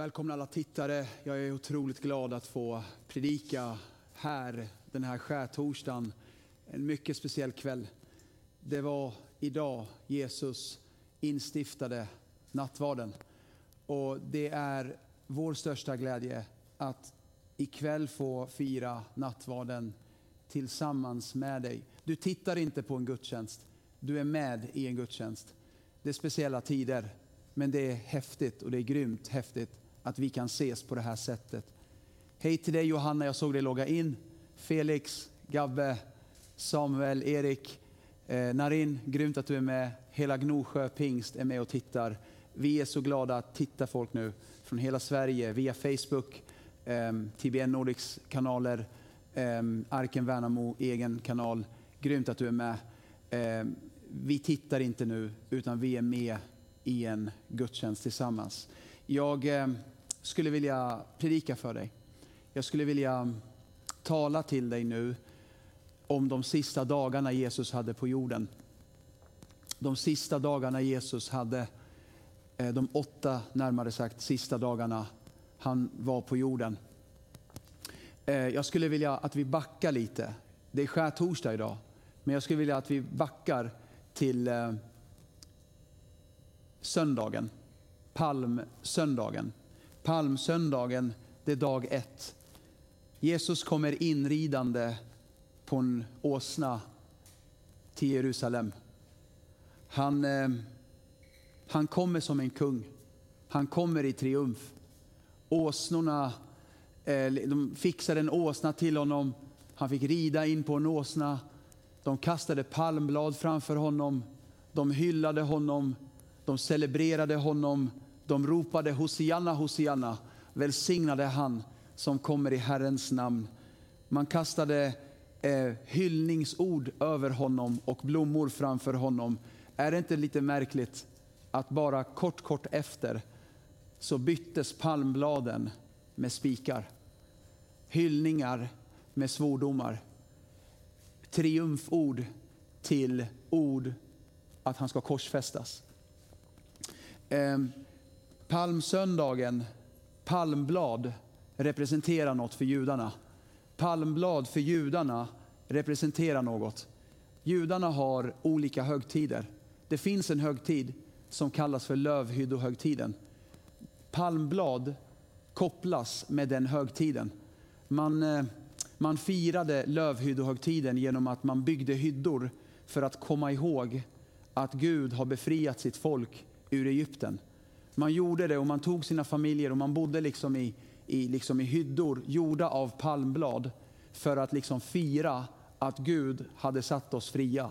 Välkomna alla tittare. Jag är otroligt glad att få predika här den här skärtorsdagen. En mycket speciell kväll. Det var idag Jesus instiftade nattvarden. Och det är vår största glädje att ikväll få fira nattvarden tillsammans med dig. Du tittar inte på en gudstjänst, du är med i en gudstjänst. Det är speciella tider, men det är häftigt och det är grymt häftigt att vi kan ses på det här sättet. Hej till dig Johanna, jag såg dig logga in. Felix, Gabbe, Samuel, Erik, eh, Narin, grymt att du är med. Hela Gnosjö pingst är med och tittar. Vi är så glada att titta folk nu från hela Sverige via Facebook, eh, TBN Nordics kanaler, eh, Arken Värnamo egen kanal. Grymt att du är med. Eh, vi tittar inte nu, utan vi är med i en gudstjänst tillsammans. Jag eh, skulle vilja predika för dig. Jag skulle vilja mm, tala till dig nu om de sista dagarna Jesus hade på jorden. De sista dagarna Jesus hade, eh, de åtta närmare sagt sista dagarna han var på jorden. Eh, jag skulle vilja att vi backar lite. Det är skärtorsdag idag, men jag skulle vilja att vi backar till söndagen, palmsöndagen. Palmsöndagen, det är dag ett. Jesus kommer inridande på en åsna till Jerusalem. Han, eh, han kommer som en kung. Han kommer i triumf. Åsnorna, eh, de fixade en åsna till honom. Han fick rida in på en åsna. De kastade palmblad framför honom. De hyllade honom. De celebrerade honom. De ropade Hosianna, Hosianna. Välsignade han som kommer i Herrens namn. Man kastade eh, hyllningsord över honom och blommor framför honom. Är det inte lite märkligt att bara kort, kort efter så byttes palmbladen med spikar. Hyllningar med svordomar. Triumford till ord att han ska korsfästas. Eh, palmsöndagen, palmblad, representerar något för judarna. Palmblad för judarna representerar något. Judarna har olika högtider. Det finns en högtid som kallas för lövhyddohögtiden. Palmblad kopplas med den högtiden. Man, eh, man firade lövhyddohögtiden genom att man byggde hyddor för att komma ihåg att Gud har befriat sitt folk ur Egypten. Man gjorde det och man tog sina familjer och man bodde liksom i, i, liksom i hyddor gjorda av palmblad för att liksom fira att Gud hade satt oss fria.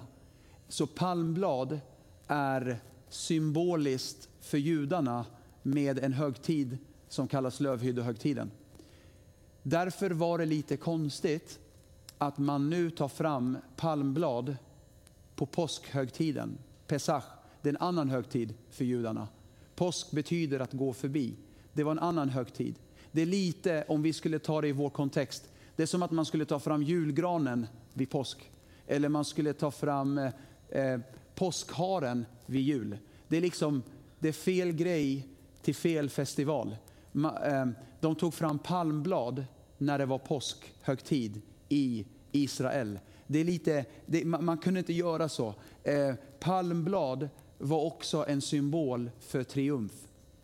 Så palmblad är symboliskt för judarna med en högtid som kallas lövhyddohögtiden. Därför var det lite konstigt att man nu tar fram palmblad på påskhögtiden, Pesach. Det är en annan högtid för judarna. Påsk betyder att gå förbi. Det var en annan högtid. Det är lite, om vi skulle ta det i vår kontext, det är som att man skulle ta fram julgranen vid påsk. Eller man skulle ta fram eh, eh påskharen vid jul. Det är liksom, det är fel grej till fel festival. Eh, de tog fram palmblad när det var påskhögtid i Israel. Det är lite, det, man, man, kunde inte göra så. Eh, palmblad var också en symbol för triumf.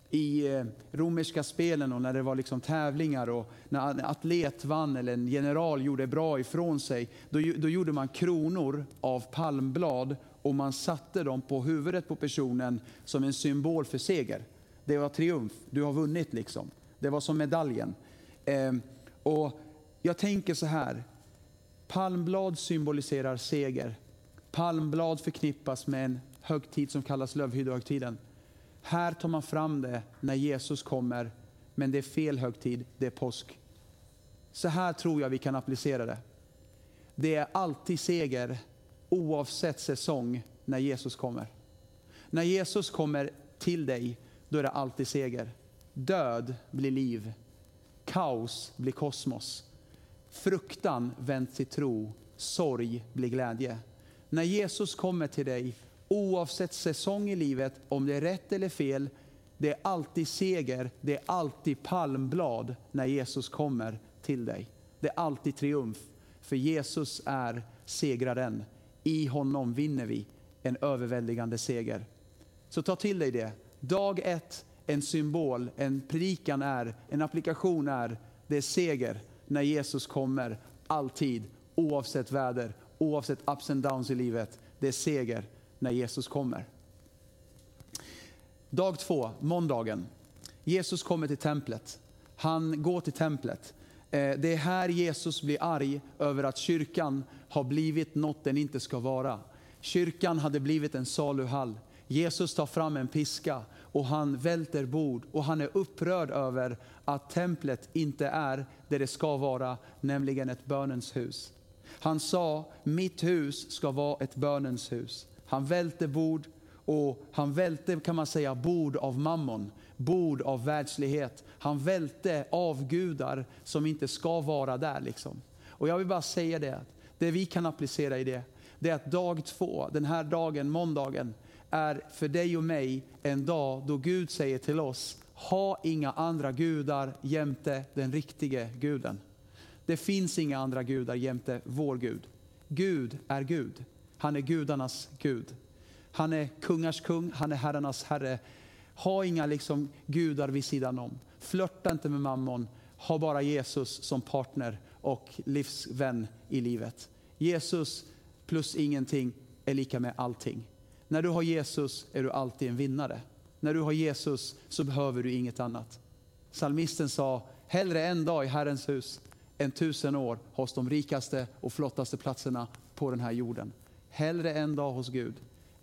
I eh, romerska spelen och när det var liksom tävlingar och när en atlet vann eller en general gjorde bra ifrån sig, då, då gjorde man kronor av palmblad och man satte dem på huvudet på personen som en symbol för seger. Det var triumf, du har vunnit liksom. Det var som medaljen. Eh, och jag tänker så här, palmblad symboliserar seger. Palmblad förknippas med en högtid som kallas lövhyddohögtiden. Här tar man fram det när Jesus kommer, men det är fel högtid, det är påsk. Så här tror jag vi kan applicera det. Det är alltid seger oavsett säsong när Jesus kommer. När Jesus kommer till dig, då är det alltid seger. Död blir liv, kaos blir kosmos. Fruktan vänds till tro, sorg blir glädje. När Jesus kommer till dig Oavsett säsong i livet, om det är rätt eller fel, Det är alltid seger, det är alltid palmblad när Jesus kommer till dig. Det är alltid triumf, för Jesus är segraren. I honom vinner vi en överväldigande seger. Så ta till dig det. Dag ett, en symbol, en predikan är, en applikation är, det är seger när Jesus kommer. Alltid, oavsett väder, oavsett ups and downs i livet. Det är seger när Jesus kommer. Dag två, måndagen. Jesus kommer till templet. Han går till templet. Eh, det är här Jesus blir arg över att kyrkan har blivit något den inte ska vara. Kyrkan hade blivit en saluhall. Jesus tar fram en piska och han välter bord och han är upprörd över att templet inte är det det ska vara, nämligen ett bönens hus. Han sa, mitt hus ska vara ett bönens hus. Han välte bord och han välte kan man säga bord av mammon, bord av världslighet. Han välte avgudar som inte ska vara där. Liksom. Och jag vill bara säga det, det vi kan applicera i det, det är att dag två, den här dagen, måndagen, är för dig och mig en dag då Gud säger till oss, ha inga andra gudar jämte den riktige guden. Det finns inga andra gudar jämte vår Gud. Gud är Gud. Han är gudarnas Gud. Han är kungars kung, han är herrarnas herre. Ha inga liksom gudar vid sidan om. Flörta inte med mammon. Ha bara Jesus som partner och livsvän i livet. Jesus plus ingenting är lika med allting. När du har Jesus är du alltid en vinnare. När du har Jesus så behöver du inget annat. Salmisten sa, hellre en dag i Herrens hus än tusen år hos de rikaste och flottaste platserna på den här jorden. Hellre en dag hos Gud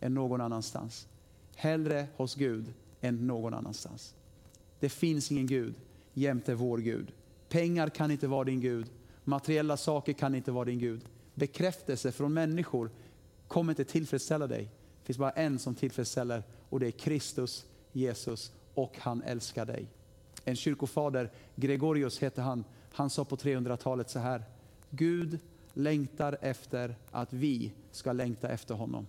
än någon annanstans. Hellre hos Gud än någon annanstans. Det finns ingen Gud jämte vår Gud. Pengar kan inte vara din Gud. Materiella saker kan inte vara din Gud. Bekräftelse från människor kommer inte tillfredsställa dig. Det finns bara en som tillfredsställer och det är Kristus, Jesus och han älskar dig. En kyrkofader, Gregorius heter han, han sa på 300-talet så här. Gud längtar efter att vi ska längta efter honom.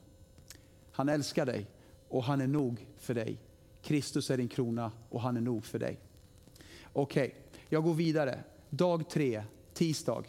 Han älskar dig och han är nog för dig. Kristus är din krona och han är nog för dig. Okej, okay, jag går vidare. Dag tre, tisdag.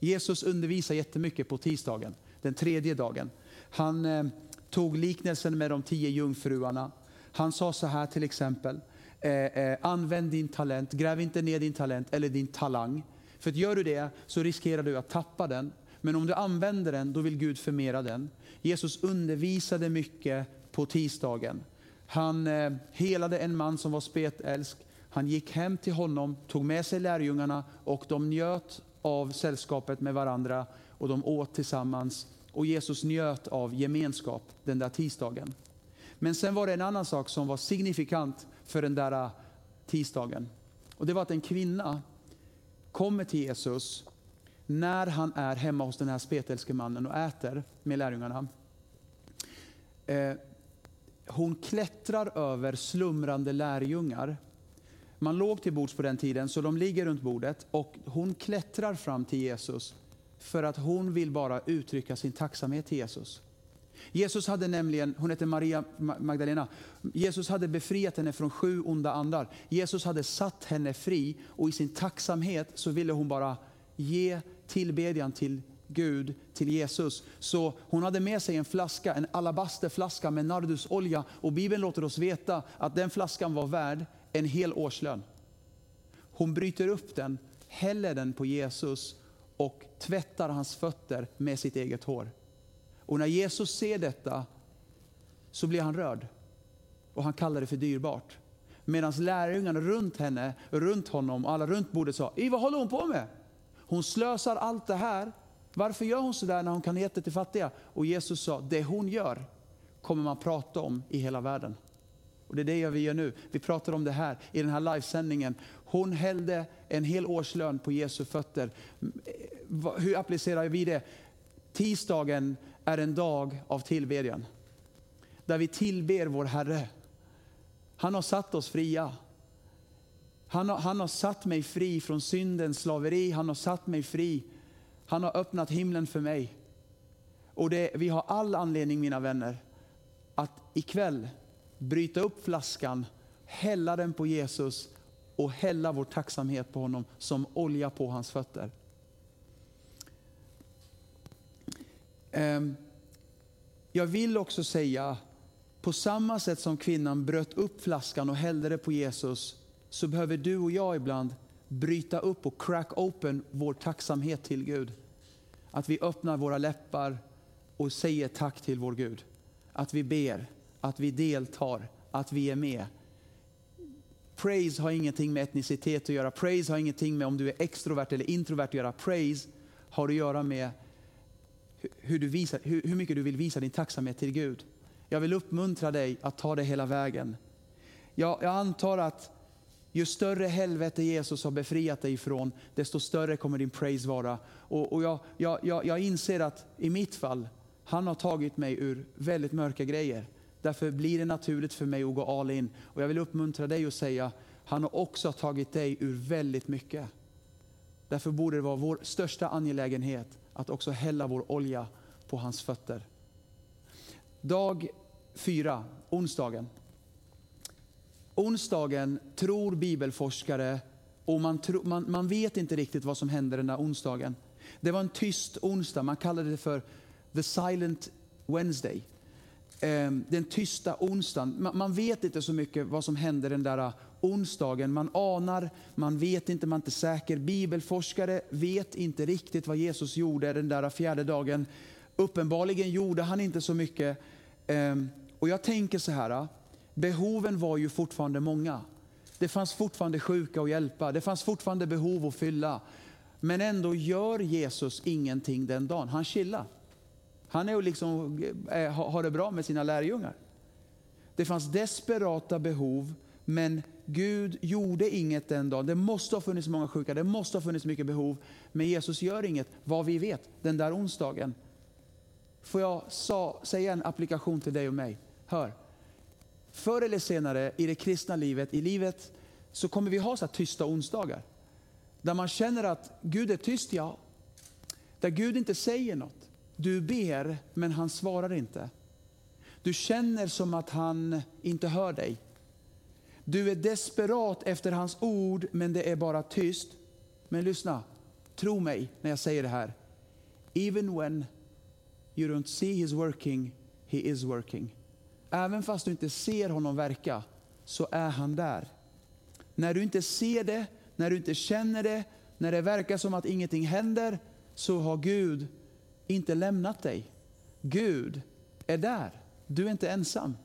Jesus undervisar jättemycket på tisdagen, den tredje dagen. Han eh, tog liknelsen med de tio jungfruarna. Han sa så här till exempel, eh, eh, använd din talent, gräv inte ner din talent eller din talang. För att gör du det så riskerar du att tappa den. Men om du använder den, då vill Gud förmera den. Jesus undervisade mycket på tisdagen. Han eh, helade en man som var spetälsk. Han gick hem till honom, tog med sig lärjungarna och de njöt av sällskapet med varandra och de åt tillsammans. Och Jesus njöt av gemenskap den där tisdagen. Men sen var det en annan sak som var signifikant för den där eh, tisdagen. Och det var att en kvinna kommer till Jesus när han är hemma hos den här spetälske mannen och äter med lärjungarna. Eh, hon klättrar över slumrande lärjungar. Man låg till bords på den tiden, så de ligger runt bordet och hon klättrar fram till Jesus för att hon vill bara uttrycka sin tacksamhet till Jesus. Jesus hade nämligen, hon heter Maria Magdalena, Jesus hade befriat henne från sju onda andar. Jesus hade satt henne fri och i sin tacksamhet så ville hon bara ge tillbedjan till Gud, till Jesus. Så hon hade med sig en flaska, en alabasterflaska med nardusolja och Bibeln låter oss veta att den flaskan var värd en hel årslön. Hon bryter upp den, häller den på Jesus och tvättar hans fötter med sitt eget hår. Och när Jesus ser detta så blir han rörd och han kallar det för dyrbart. Medan lärjungarna runt henne, runt honom, alla runt bordet sa, I vad håller hon på med? Hon slösar allt det här. Varför gör hon sådär när hon kan ge det till fattiga? Och Jesus sa, det hon gör kommer man prata om i hela världen. Och det är det vi gör nu. Vi pratar om det här i den här livesändningen. Hon hällde en hel årslön på Jesu fötter. Hur applicerar vi det? Tisdagen är en dag av tillbedjan. Där vi tillber vår Herre. Han har satt oss fria. Han har, han har satt mig fri från syndens slaveri. Han har satt mig fri. Han har öppnat himlen för mig. Och det, vi har all anledning mina vänner att ikväll bryta upp flaskan, hälla den på Jesus och hälla vår tacksamhet på honom som olja på hans fötter. Ehm, jag vill också säga, på samma sätt som kvinnan bröt upp flaskan och hällde det på Jesus, så behöver du och jag ibland bryta upp och crack open vår tacksamhet till Gud. Att vi öppnar våra läppar och säger tack till vår Gud. Att vi ber, att vi deltar, att vi är med. Praise har ingenting med etnicitet att göra. Praise har ingenting med om du är extrovert eller introvert att göra. Praise har att göra med hur, du visar, hur, hur mycket du vill visa din tacksamhet till Gud. Jag vill uppmuntra dig att ta det hela vägen. Jag, jag antar att ju större helvete Jesus har befriat dig ifrån, desto större kommer din praise vara. Och, och jag, jag, jag, jag inser att i mitt fall, han har tagit mig ur väldigt mörka grejer. Därför blir det naturligt för mig att gå all in. Och jag vill uppmuntra dig och säga, han har också tagit dig ur väldigt mycket. Därför borde det vara vår största angelägenhet att också hälla vår olja på hans fötter. Dag fyra, onsdagen. Onsdagen tror bibelforskare, och man, tro, man, man vet inte riktigt vad som hände den där onsdagen. Det var en tyst onsdag, man kallade det för the silent Wednesday. Ehm, den tysta onsdagen. Man vet inte så mycket vad som hände den där onsdagen. Man anar, man vet inte, man är inte säker. Bibelforskare vet inte riktigt vad Jesus gjorde den där fjärde dagen. Uppenbarligen gjorde han inte så mycket. Ehm, och jag tänker så här, ah, behoven var ju fortfarande många. Det fanns fortfarande sjuka att hjälpa, det fanns fortfarande behov att fylla. Men ändå gör Jesus ingenting den dagen. Han chillar. Han är liksom, eh, har det bra med sina lärjungar. Det fanns desperata behov, men Gud gjorde inget den dagen. Det måste ha funnits många sjuka, det måste ha funnits mycket behov. Men Jesus gör inget, vad vi vet, den där onsdagen. Får jag sa, säga en applikation till dig och mig? Hör. Förr eller senare i det kristna livet, i livet, så kommer vi ha så tysta onsdagar. Där man känner att Gud är tyst, ja. Där Gud inte säger något. Du ber, men han svarar inte. Du känner som att han inte hör dig. Du är desperat efter hans ord, men det är bara tyst. Men lyssna, tro mig när jag säger det här. Even when you don't see his working, he is working. Även fast du inte ser honom verka, så är han där. När du inte ser det, när du inte känner det, när det verkar som att ingenting händer, så har Gud inte lämnat dig. Gud är där. Du är inte ensam.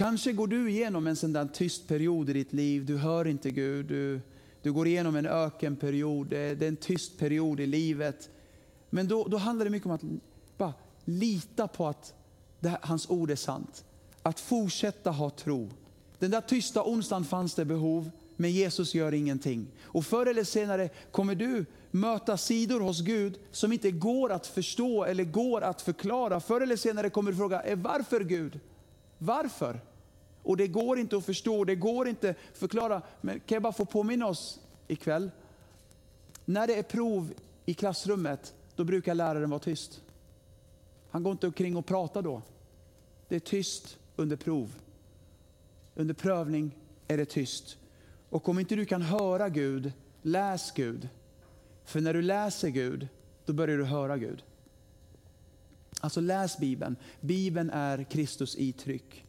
Kanske går du igenom en sån där tyst period i ditt liv. Du hör inte Gud. Du, du går igenom en ökenperiod. Det, det är en tyst period i livet. Men då, då handlar det mycket om att bara lita på att det, hans ord är sant. Att fortsätta ha tro. Den där tysta onsdagen fanns det behov, men Jesus gör ingenting. Och förr eller senare kommer du möta sidor hos Gud som inte går att förstå eller går att förklara. Förr eller senare kommer du fråga, eh, varför Gud? Varför? Och det går inte att förstå, det går inte att förklara. Men kan jag bara få påminna oss ikväll? När det är prov i klassrummet, då brukar läraren vara tyst. Han går inte omkring och pratar då. Det är tyst under prov. Under prövning är det tyst. Och om inte du kan höra Gud, läs Gud. För när du läser Gud, då börjar du höra Gud. Alltså läs Bibeln. Bibeln är Kristus i tryck.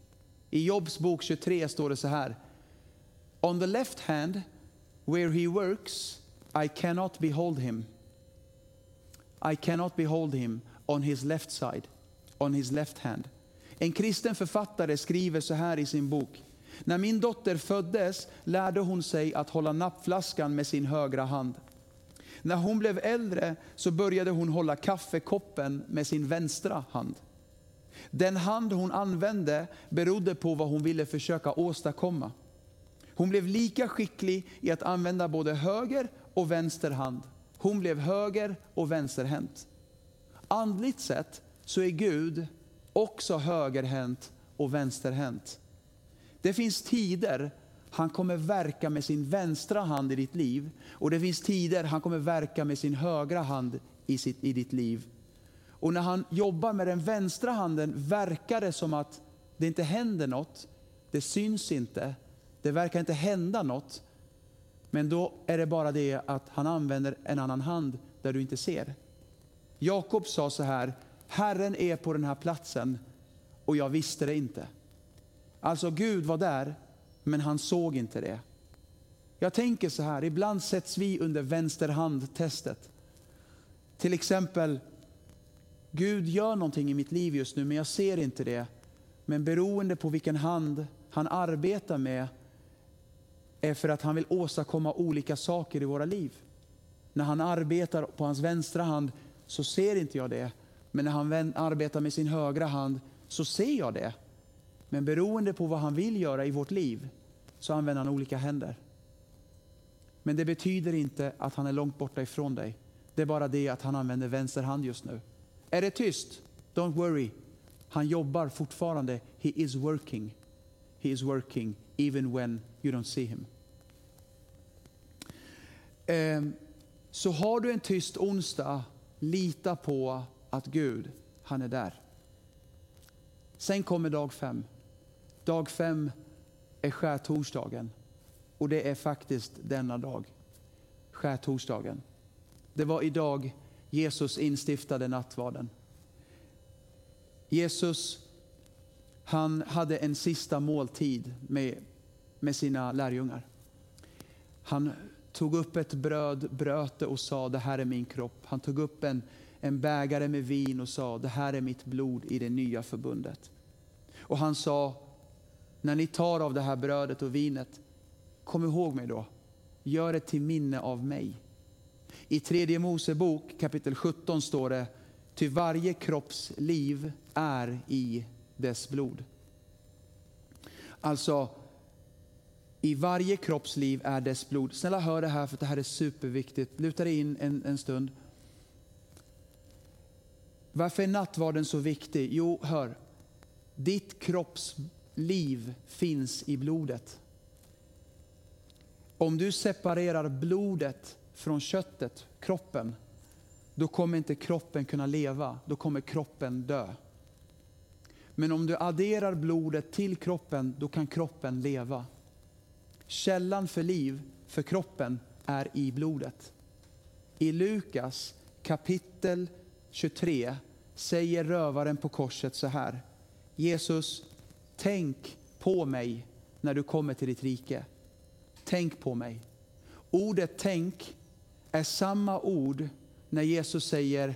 I Jobs bok 23 står det så här. On the left hand, where he works, I cannot behold him. I cannot behold him on his left side, on his left hand. En kristen författare skriver så här i sin bok. När min dotter föddes lärde hon sig att hålla nappflaskan med sin högra hand. När hon blev äldre så började hon hålla kaffekoppen med sin vänstra hand. Den hand hon använde berodde på vad hon ville försöka åstadkomma. Hon blev lika skicklig i att använda både höger och vänster hand. Hon blev höger och vänsterhänt. Andligt sett så är Gud också högerhänt och vänsterhänt. Det finns tider han kommer verka med sin vänstra hand i ditt liv. Och det finns tider han kommer verka med sin högra hand i, sitt, i ditt liv. Och när han jobbar med den vänstra handen verkar det som att det inte händer något. Det syns inte. Det verkar inte hända något. Men då är det bara det att han använder en annan hand där du inte ser. Jakob sa så här, Herren är på den här platsen och jag visste det inte. Alltså Gud var där, men han såg inte det. Jag tänker så här, ibland sätts vi under vänsterhandtestet. Till exempel, Gud gör någonting i mitt liv just nu, men jag ser inte det. Men beroende på vilken hand han arbetar med är för att han vill åstadkomma olika saker i våra liv. När han arbetar på hans vänstra hand så ser inte jag det. Men när han arbetar med sin högra hand så ser jag det. Men beroende på vad han vill göra i vårt liv så använder han olika händer. Men det betyder inte att han är långt borta ifrån dig. Det är bara det att han använder vänster hand just nu. Är det tyst? Don't worry. Han jobbar fortfarande. He is working. He is working even when you don't see him. Um, så har du en tyst onsdag, lita på att Gud, han är där. Sen kommer dag fem. Dag fem är skärtorsdagen. Och det är faktiskt denna dag, skärtorsdagen. Det var idag Jesus instiftade nattvarden. Jesus han hade en sista måltid med, med sina lärjungar. Han tog upp ett bröd, bröt det och sa det här är min kropp. Han tog upp en, en bägare med vin och sa det här är mitt blod i det nya förbundet. Och han sa när ni tar av det här brödet och vinet, kom ihåg mig då. Gör det till minne av mig. I tredje Mosebok kapitel 17 står det, ty varje kropps liv är i dess blod. Alltså, i varje kropps liv är dess blod. Snälla hör det här för det här är superviktigt. Luta dig in en, en stund. Varför är nattvarden så viktig? Jo, hör. Ditt kroppsliv finns i blodet. Om du separerar blodet från köttet, kroppen, då kommer inte kroppen kunna leva. Då kommer kroppen dö. Men om du adderar blodet till kroppen, då kan kroppen leva. Källan för liv, för kroppen, är i blodet. I Lukas kapitel 23 säger rövaren på korset så här. Jesus, tänk på mig när du kommer till ditt rike. Tänk på mig. Ordet tänk är samma ord när Jesus säger,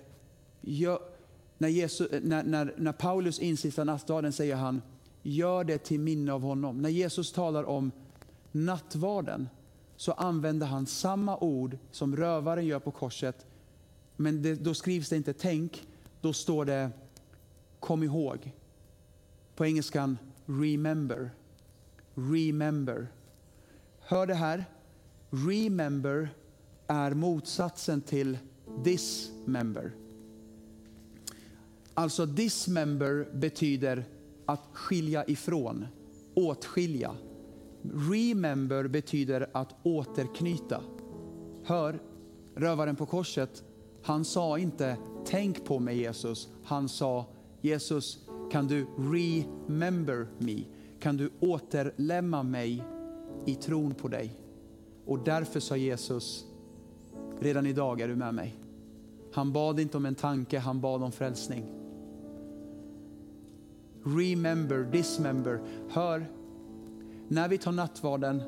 när, Jesus, när, när, när Paulus instiftar nattvarden säger han, gör det till minne av honom. När Jesus talar om nattvarden så använder han samma ord som rövaren gör på korset. Men det, då skrivs det inte tänk, då står det kom ihåg. På engelskan remember. Remember. Hör det här. Remember är motsatsen till dismember. Alltså dismember betyder att skilja ifrån, åtskilja. Remember betyder att återknyta. Hör, rövaren på korset, han sa inte tänk på mig Jesus. Han sa Jesus, kan du remember me? Kan du återlämna mig i tron på dig? Och därför sa Jesus, redan idag är du med mig. Han bad inte om en tanke, han bad om frälsning. Remember, dismember. Hör, när vi tar nattvarden,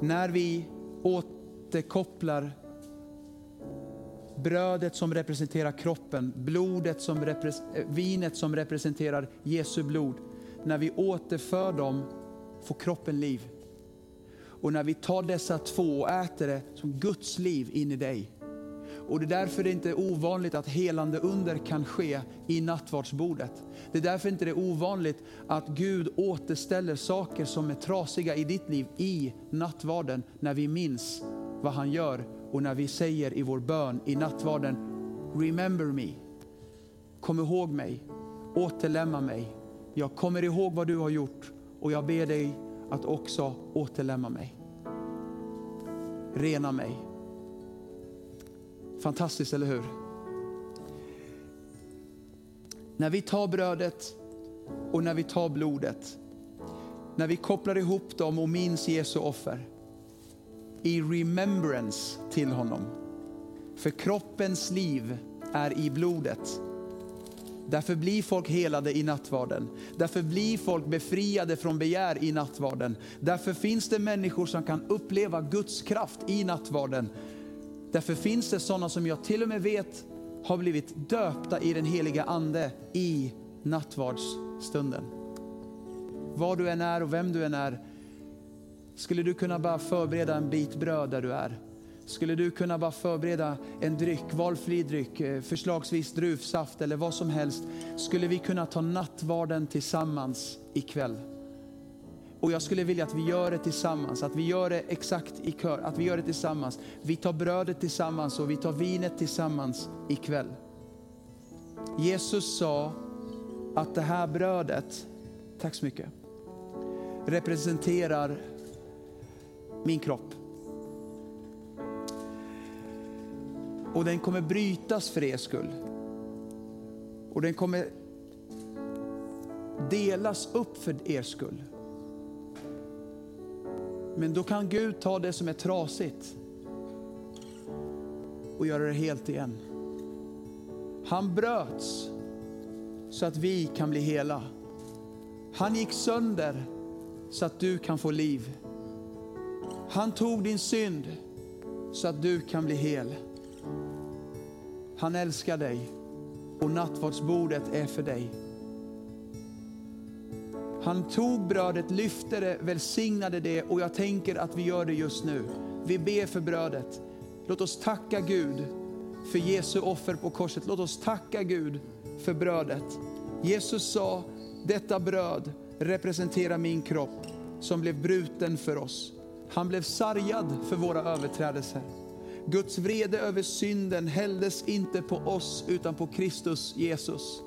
när vi återkopplar brödet som representerar kroppen, blodet som repres vinet som representerar Jesu blod. När vi återför dem får kroppen liv. Och när vi tar dessa två och äter det som Guds liv in i dig. Och det är därför det inte är ovanligt att helande under kan ske i nattvardsbordet. Det är därför inte det är ovanligt att Gud återställer saker som är trasiga i ditt liv i nattvarden när vi minns vad han gör och när vi säger i vår bön i nattvarden, remember me. Kom ihåg mig, återlämna mig. Jag kommer ihåg vad du har gjort och jag ber dig att också återlämna mig. Rena mig. Fantastiskt, eller hur? När vi tar brödet och när vi tar blodet, när vi kopplar ihop dem och minns Jesu offer i remembrance till honom. För kroppens liv är i blodet. Därför blir folk helade i nattvarden. Därför blir folk befriade från begär i nattvarden. Därför finns det människor som kan uppleva Guds kraft i nattvarden. Därför finns det sådana som jag till och med vet har blivit döpta i den heliga Ande i nattvardsstunden. Var du än är och vem du än är, skulle du kunna bara förbereda en bit bröd där du är? Skulle du kunna bara förbereda en dryck, valfri dryck, eh, förslagsvis druvsaft eller vad som helst. Skulle vi kunna ta nattvarden tillsammans ikväll? Och jag skulle vilja att vi gör det tillsammans, att vi gör det exakt i kör, att vi gör det tillsammans. Vi tar brödet tillsammans och vi tar vinet tillsammans ikväll. Jesus sa att det här brödet, tack så mycket, representerar min kropp. Och den kommer brytas för er skull. Och den kommer delas upp för er skull. Men då kan Gud ta det som är trasigt och göra det helt igen. Han bröts så att vi kan bli hela. Han gick sönder så att du kan få liv. Han tog din synd så att du kan bli hel. Han älskar dig och nattvardsbordet är för dig. Han tog brödet, lyfte det, välsignade det och jag tänker att vi gör det just nu. Vi ber för brödet. Låt oss tacka Gud för Jesu offer på korset. Låt oss tacka Gud för brödet. Jesus sa, detta bröd representerar min kropp som blev bruten för oss. Han blev sargad för våra överträdelser. Guds vrede över synden hälldes inte på oss utan på Kristus Jesus.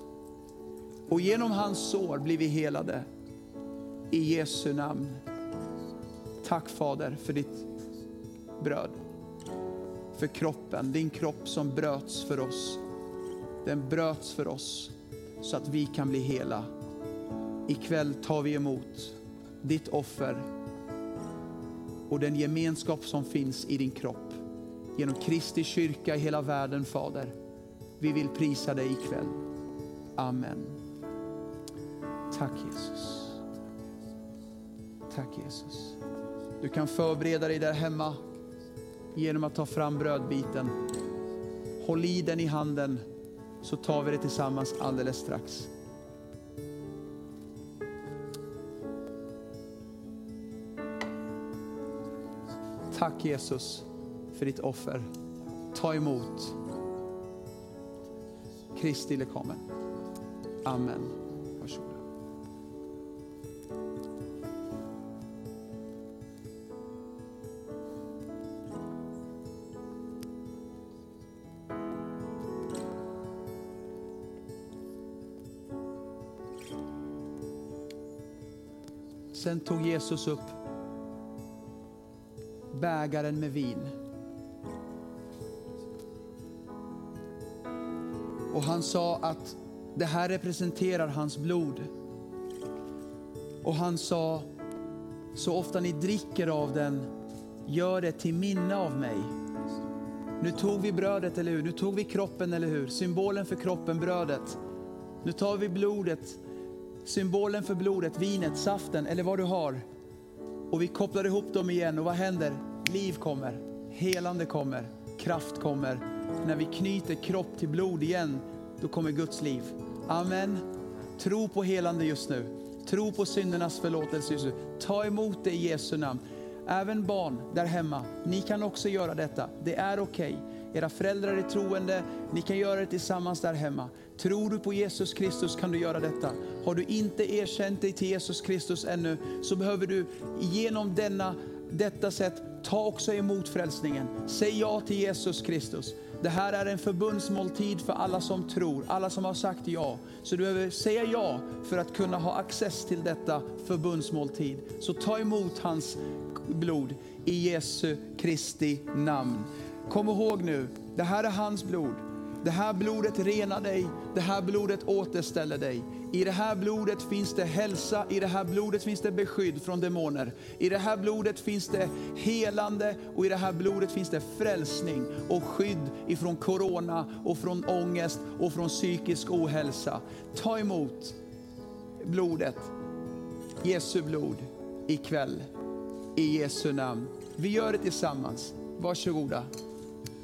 Och genom hans sår blir vi helade. I Jesu namn. Tack Fader för ditt bröd. För kroppen, din kropp som bröts för oss. Den bröts för oss så att vi kan bli hela. Ikväll tar vi emot ditt offer och den gemenskap som finns i din kropp. Genom Kristi kyrka i hela världen, Fader. Vi vill prisa dig ikväll. Amen. Tack Jesus. Tack Jesus. Du kan förbereda dig där hemma genom att ta fram brödbiten. Håll i den i handen så tar vi det tillsammans alldeles strax. Tack Jesus för ditt offer. Ta emot. Kristi kommer. Amen. Varsågoda. Sen tog Jesus upp bägaren med vin. Och han sa att det här representerar hans blod. Och han sa, så ofta ni dricker av den, gör det till minne av mig. Nu tog vi brödet, eller hur? Nu tog vi kroppen, eller hur? Symbolen för kroppen, brödet. Nu tar vi blodet, symbolen för blodet, vinet, saften, eller vad du har. Och vi kopplar ihop dem igen och vad händer? Liv kommer, helande kommer, kraft kommer. När vi knyter kropp till blod igen, då kommer Guds liv. Amen. Tro på helande just nu. Tro på syndernas förlåtelse just nu. Ta emot det i Jesu namn. Även barn där hemma, ni kan också göra detta. Det är okej. Okay. Era föräldrar är troende, ni kan göra det tillsammans där hemma. Tror du på Jesus Kristus kan du göra detta. Har du inte erkänt dig till Jesus Kristus ännu så behöver du genom denna, detta sätt ta också emot frälsningen. Säg ja till Jesus Kristus. Det här är en förbundsmåltid för alla som tror, alla som har sagt ja. Så du behöver säga ja för att kunna ha access till detta förbundsmåltid. Så ta emot hans blod i Jesu Kristi namn. Kom ihåg nu, det här är hans blod. Det här blodet renar dig, det här blodet återställer dig. I det här blodet finns det hälsa, i det här blodet finns det beskydd från demoner. I det här blodet finns det helande och i det här blodet finns det frälsning och skydd ifrån corona och från ångest och från psykisk ohälsa. Ta emot blodet, Jesu blod ikväll i Jesu namn. Vi gör det tillsammans. Varsågoda.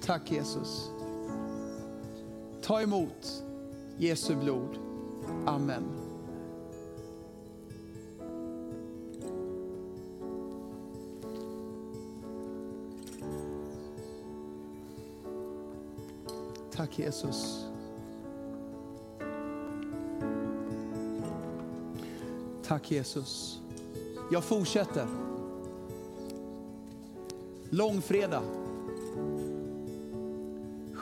Tack Jesus. Ta emot Jesu blod. Amen. Tack Jesus. Tack Jesus. Jag fortsätter. Långfredag.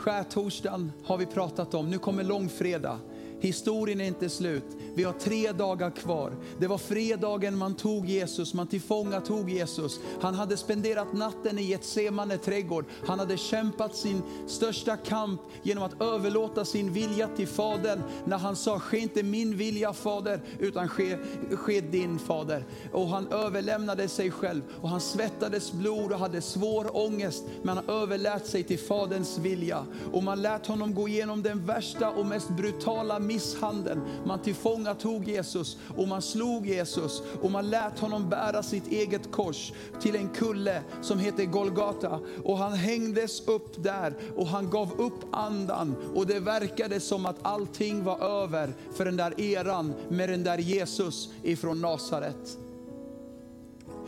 Skärtorsdagen har vi pratat om. Nu kommer långfredag. Historien är inte slut. Vi har tre dagar kvar. Det var fredagen man tog Jesus, man tillfångatog Jesus. Han hade spenderat natten i Getsemane trädgård. Han hade kämpat sin största kamp genom att överlåta sin vilja till Fadern. När han sa, ske inte min vilja Fader, utan ske, ske din Fader. Och han överlämnade sig själv och han svettades blod och hade svår ångest. Men han överlät sig till Faderns vilja. Och man lät honom gå igenom den värsta och mest brutala misshandeln. Man tillfångatog Jesus och man slog Jesus och man lät honom bära sitt eget kors till en kulle som heter Golgata. Och han hängdes upp där och han gav upp andan och det verkade som att allting var över för den där eran med den där Jesus ifrån Nasaret.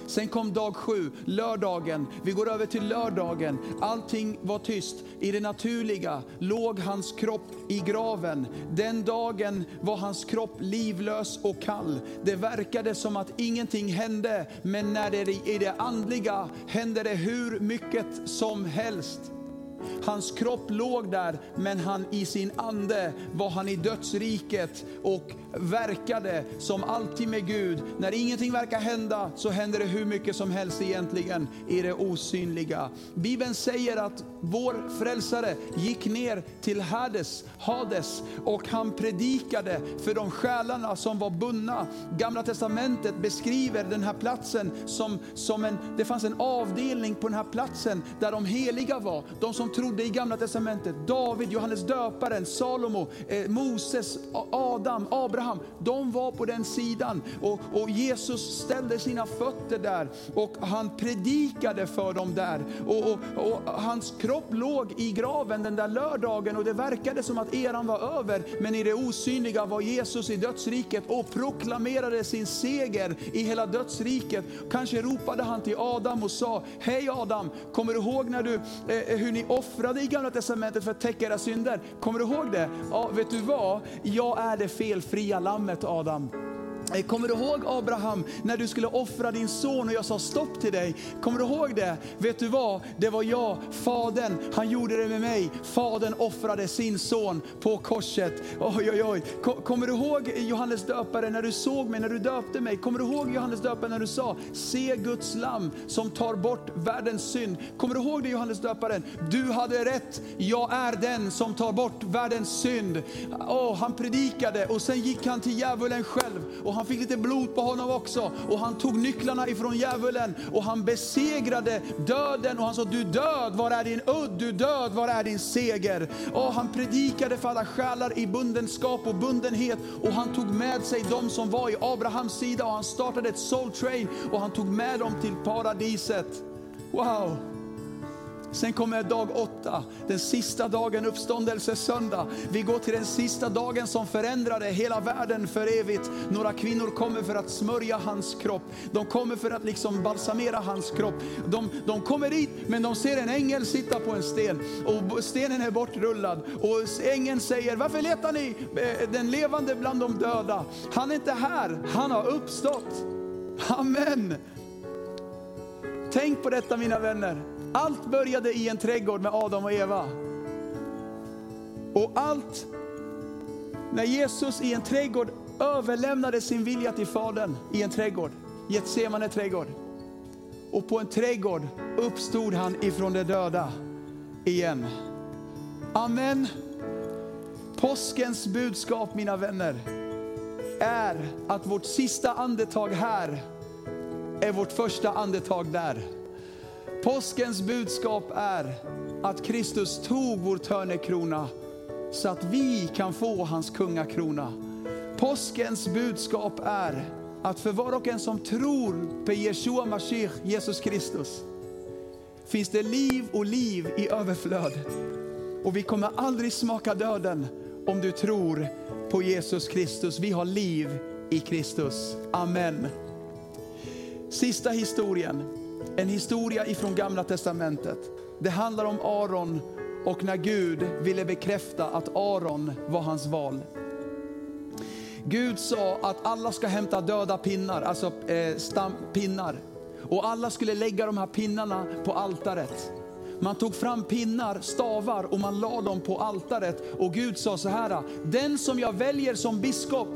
Sen kom dag sju, lördagen. Vi går över till lördagen. Allting var tyst. I det naturliga låg hans kropp i graven. Den dagen var hans kropp livlös och kall. Det verkade som att ingenting hände, men när det i det andliga hände det hur mycket som helst. Hans kropp låg där, men han i sin ande var han i dödsriket och verkade som alltid med Gud. När ingenting verkar hända så händer det hur mycket som helst egentligen i det osynliga. Bibeln säger att vår frälsare gick ner till Hades, Hades och han predikade för de själarna som var bundna. Gamla testamentet beskriver den här platsen som, som en, det fanns en avdelning på den här platsen där de heliga var. De som trodde i gamla testamentet. David, Johannes döparen, Salomo, eh, Moses, Adam, Abraham. De var på den sidan. Och, och, Jesus ställde sina fötter där och han predikade för dem där. Och, och, och, hans kropp låg i graven den där lördagen och det verkade som att eran var över. Men i det osynliga var Jesus i dödsriket och proklamerade sin seger i hela dödsriket. Kanske ropade han till Adam och sa, hej Adam, kommer du ihåg när du, eh, eh hur ni offrade offrade i gamla testamentet för att täcka era synder. Kommer du ihåg det? Ja, vet du vad? Jag är det felfria lammet Adam. Eh, kommer du ihåg Abraham när du skulle offra din son och jag sa stopp till dig? Kommer du ihåg det? Vet du vad? Det var jag, Fadern, han gjorde det med mig. Fadern offrade sin son på korset. Oj, oj, oj. Kommer du ihåg Johannes döpare när du såg mig, när du döpte mig? Kommer du ihåg Johannes döpare när du sa, se Guds lamm som tar bort världens synd. Kommer du ihåg det Johannes döparen? Du hade rätt, jag är den som tar bort världens synd. Oh, han predikade och sen gick han till djävulen själv och han fick lite blod på honom också. Och han tog nycklarna ifrån djävulen och han besegrade döden. Och han sa, du död, var är din udd? Du död, var är din seger? Och han predikade för alla själar i bundenskap och bundenhet. Och han tog med sig de som var i Abrahams sida och han startade ett soul train och han tog med dem till paradiset. Wow! Sen kommer dag åtta, den sista dagen, uppståndelse söndag. Vi går till den sista dagen som förändrade hela världen för evigt. Några kvinnor kommer för att smörja hans kropp. De kommer för att liksom balsamera hans kropp. De, de kommer dit, men de ser en ängel sitta på en sten och stenen är bortrullad. Och ängeln säger, varför letar ni eh, den levande bland de döda? Han är inte här, han har uppstått. Amen. Tänk på detta mina vänner. Allt började i en trädgård med Adam och Eva. Och allt, när Jesus i en trädgård överlämnade sin vilja till Fadern i en trädgård, Getsemane trädgård. Och på en trädgård uppstod han ifrån de döda igen. Amen. Påskens budskap mina vänner är att vårt sista andetag här är vårt första andetag där. Påskens budskap är att Kristus tog vår törnekrona så att vi kan få hans kungakrona. Påskens budskap är att för var och en som tror på Jeshua Mashiach, Jesus Kristus, finns det liv och liv i överflöd. Och vi kommer aldrig smaka döden om du tror på Jesus Kristus. Vi har liv i Kristus. Amen. Sista historien, en historia ifrån Gamla Testamentet. Det handlar om Aron och när Gud ville bekräfta att Aron var hans val. Gud sa att alla ska hämta döda pinnar, alltså eh, stam, pinnar. Och alla skulle lägga de här pinnarna på altaret. Man tog fram pinnar, stavar och man la dem på altaret. Och Gud sa så här, den som jag väljer som biskop,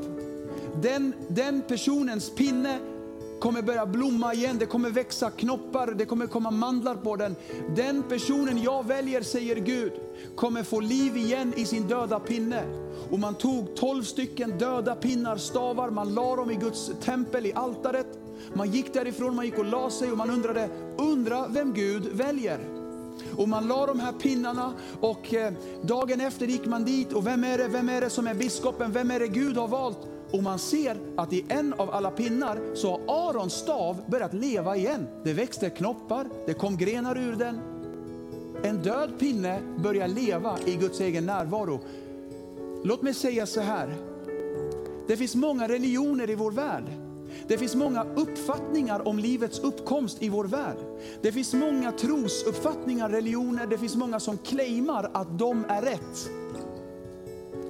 den, den personens pinne kommer börja blomma igen, det kommer växa knoppar, det kommer komma mandlar på den. Den personen jag väljer, säger Gud, kommer få liv igen i sin döda pinne. Och man tog tolv stycken döda pinnar, stavar, man la dem i Guds tempel, i altaret. Man gick därifrån, man gick och la sig och man undrade, undra vem Gud väljer. Och man la de här pinnarna och eh, dagen efter gick man dit och vem är det, vem är det som är biskopen, vem är det Gud har valt? Och man ser att i en av alla pinnar så har Arons stav börjat leva igen. Det växte knoppar, det kom grenar ur den. En död pinne börjar leva i Guds egen närvaro. Låt mig säga så här. Det finns många religioner i vår värld. Det finns många uppfattningar om livets uppkomst i vår värld. Det finns många trosuppfattningar, religioner, det finns många som claimar att de är rätt.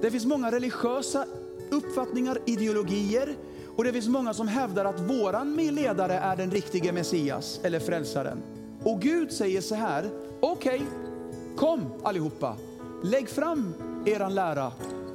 Det finns många religiösa uppfattningar, ideologier. Och det finns många som hävdar att våran ledare är den riktiga Messias eller frälsaren. Och Gud säger så här, okej, okay, kom allihopa, lägg fram eran lära,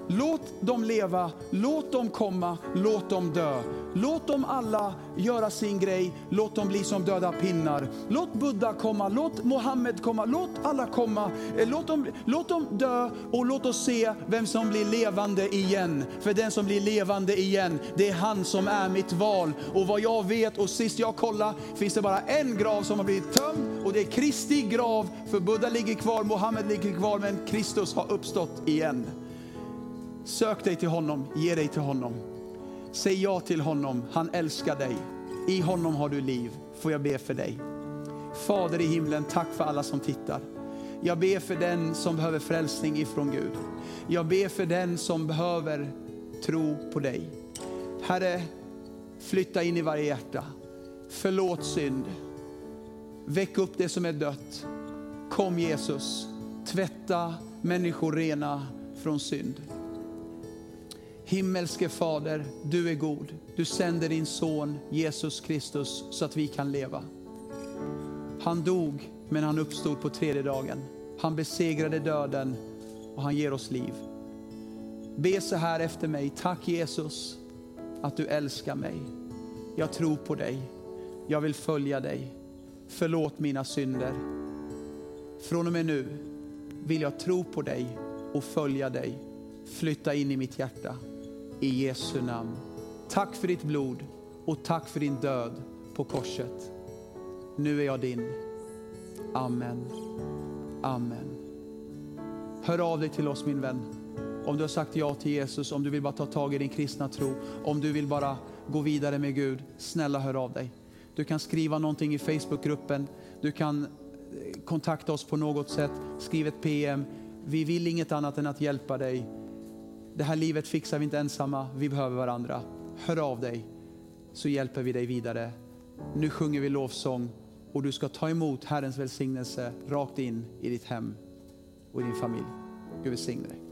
Låt dem leva, låt dem komma, låt dem dö. Låt dem alla göra sin grej, låt dem bli som döda pinnar. Låt Buddha komma, låt Mohammed komma, låt alla komma. Eh, låt dem, låt dem dö och låt oss se vem som blir levande igen. För den som blir levande igen, det är han som är mitt val. Och vad jag vet och sist jag kollade finns det bara en grav som har blivit tömd och det är Kristi grav. För Buddha ligger kvar, Mohammed ligger kvar men Kristus har uppstått igen. Sök dig till honom, ge dig till honom. Säg ja till honom, han älskar dig. I honom har du liv. Får jag be för dig. Fader i himlen, tack för alla som tittar. Jag ber för den som behöver frälsning ifrån Gud. Jag ber för den som behöver tro på dig. Herre, flytta in i varje hjärta. Förlåt synd. Väck upp det som är dött. Kom Jesus, tvätta människor rena från synd. Himmelske Fader, du är god. Du sänder din son Jesus Kristus så att vi kan leva. Han dog, men han uppstod på tredje dagen. Han besegrade döden och han ger oss liv. Be så här efter mig. Tack Jesus att du älskar mig. Jag tror på dig. Jag vill följa dig. Förlåt mina synder. Från och med nu vill jag tro på dig och följa dig. Flytta in i mitt hjärta i Jesu namn. Tack för ditt blod och tack för din död på korset. Nu är jag din. Amen. Amen. Hör av dig till oss min vän. Om du har sagt ja till Jesus, om du vill bara ta tag i din kristna tro, om du vill bara gå vidare med Gud, snälla hör av dig. Du kan skriva någonting i Facebookgruppen, du kan eh, kontakta oss på något sätt, skriv ett PM. Vi vill inget annat än att hjälpa dig det här livet fixar vi inte ensamma, vi behöver varandra. Hör av dig så hjälper vi dig vidare. Nu sjunger vi lovsång och du ska ta emot Herrens välsignelse rakt in i ditt hem och i din familj. Gud välsigne dig.